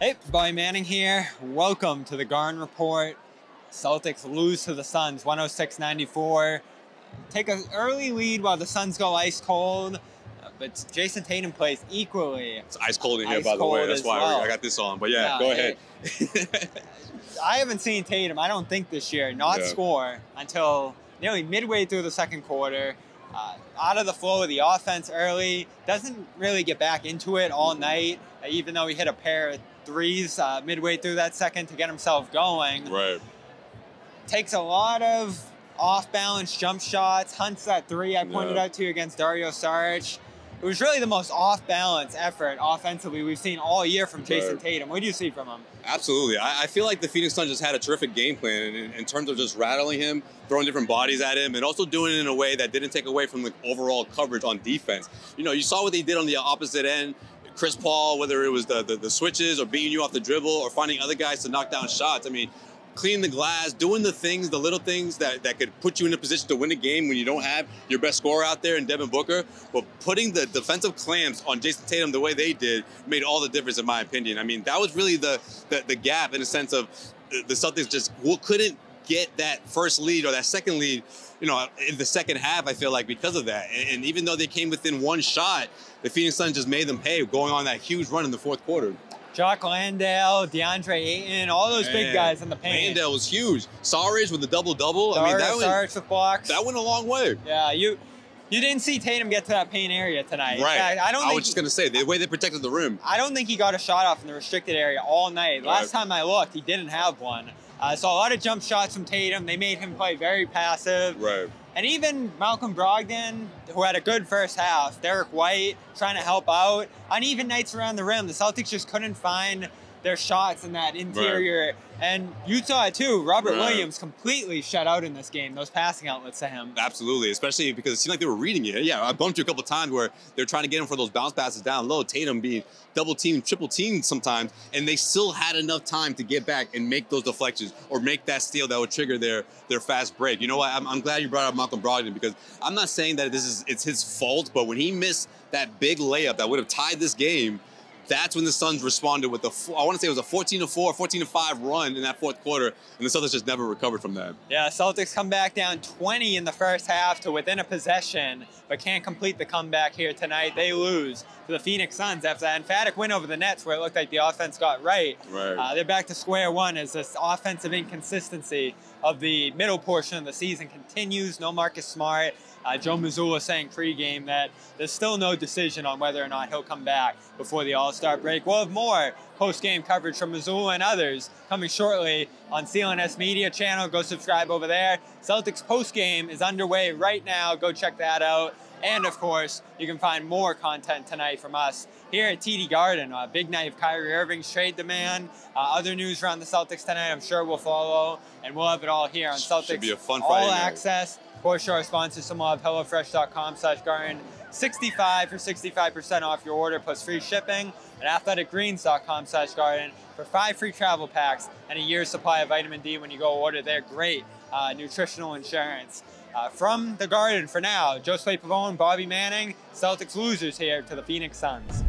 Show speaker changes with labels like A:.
A: Hey, Bobby Manning here. Welcome to the Garden Report. Celtics lose to the Suns 106-94. Take an early lead while the Suns go ice cold. But Jayson Tatum plays equally.
B: It's ice cold in here,
A: Ice
B: by the way. That's why
A: well.
B: I got this on. But yeah,
A: Yeah,
B: go
A: it-
B: ahead.
A: I haven't seen Tatum, I don't think this year, not
B: Yeah.
A: score until nearly midway through the second quarter. Uh, out of the flow of the offense early, doesn't really get back into it all night, even though he hit a pair of threes uh, midway through that second to get himself going.
B: right.
A: takes a lot of off balance jump shots, hunts that three I pointed
B: Yeah.
A: out to you against Dario Saric. It was really the most off balance effort offensively we've seen all year from Jayson
B: Right.
A: Tatum. What do you see from him?
B: Absolutely. I, I feel like the Phoenix Suns just had a terrific game plan in, in terms of just rattling him, throwing different bodies at him, and also doing it in a way that didn't take away from the overall coverage on defense. You know, you saw what they did on the opposite end. Chris Paul, whether it was the, the, the switches or beating you off the dribble or finding other guys to knock down shots. I mean, cleaning the glass, doing the things, the little things that, that could put you in a position to win a game when you don't have your best scorer out there in Devin Booker. But putting the defensive clamps on Jayson Tatum the way they did made all the difference, in my opinion. I mean, that was really the, the, the gap in a sense of the Celtics just couldn't get that first lead or that second lead, you know, in the second half, I feel like, because of that. And, and even though they came within one shot, the Phoenix Suns just made them pay, going on that huge run in the fourth quarter.
A: Jock Landale, DeAndre Ayton, all those big guys in the paint.
B: Landale was huge. Saric with the double double. I mean, that went,
A: Saric with blocks.
B: that went a long way.
A: yeah, you you didn't see Tatum get to that paint area tonight.
B: Right.
A: fact, I don't
B: I was just gonna say the way they protected the rim.
A: I don't think he got a shot off in the restricted area all night. Last
B: Right.
A: time I looked, he didn't have one. Uh, so a lot of jump shots from Tatum. They made him play very passive.
B: Right.
A: And even Malcolm Brogdon, who had a good first half, Derrick White trying to help out. Uneven nights around the rim. The Celtics just couldn't find their shots in that interior. And you saw it too. Robert
B: Right.
A: Williams completely shut out in this game. Those passing outlets to him.
B: Absolutely, especially because it seemed like they were reading it. Yeah, I bumped you a couple times where they're trying to get him for those bounce passes down low. Tatum being double teamed, triple teamed sometimes, and they still had enough time to get back and make those deflections or make that steal that would trigger their their fast break. You know what? I'm, I'm glad you brought up Malcolm Brogdon because I'm not saying that this is it's his fault, but when he missed that big layup that would have tied this game. That's when the Suns responded with a, I want to say it was a 14 to 4, 14 to 5 run in that fourth quarter, and the Celtics just never recovered from that.
A: Yeah, Celtics come back down 20 in the first half to within a possession, but can't complete the comeback here tonight. They lose to the Phoenix Suns after that emphatic win over the Nets, where it looked like the offense got right.
B: Right.
A: Uh, they're back to square one as this offensive inconsistency of the middle portion of the season continues. No Marcus Smart. Uh, Joe Mazzulla saying pregame that there's still no decision on whether or not he'll come back before the All Star break. We'll have more post game coverage from Mazzulla and others coming shortly on CLNS Media channel. Go subscribe over there. Celtics post game is underway right now. Go check that out. And of course, you can find more content tonight from us here at TD Garden. A big night of Kyrie Irving's trade demand. Uh, other news around the Celtics tonight, I'm sure we'll follow, and we'll have it all here on Celtics.
B: Should be a fun
A: all
B: Friday night.
A: access. Of course, our sponsors, some have HelloFresh.com slash Garden. 65 for 65% off your order plus free shipping. And AthleticGreens.com slash Garden for five free travel packs and a year's supply of vitamin D when you go order their great uh, nutritional insurance. Uh, from the Garden for now, Joe Slate Pavone, Bobby Manning, Celtics losers here to the Phoenix Suns.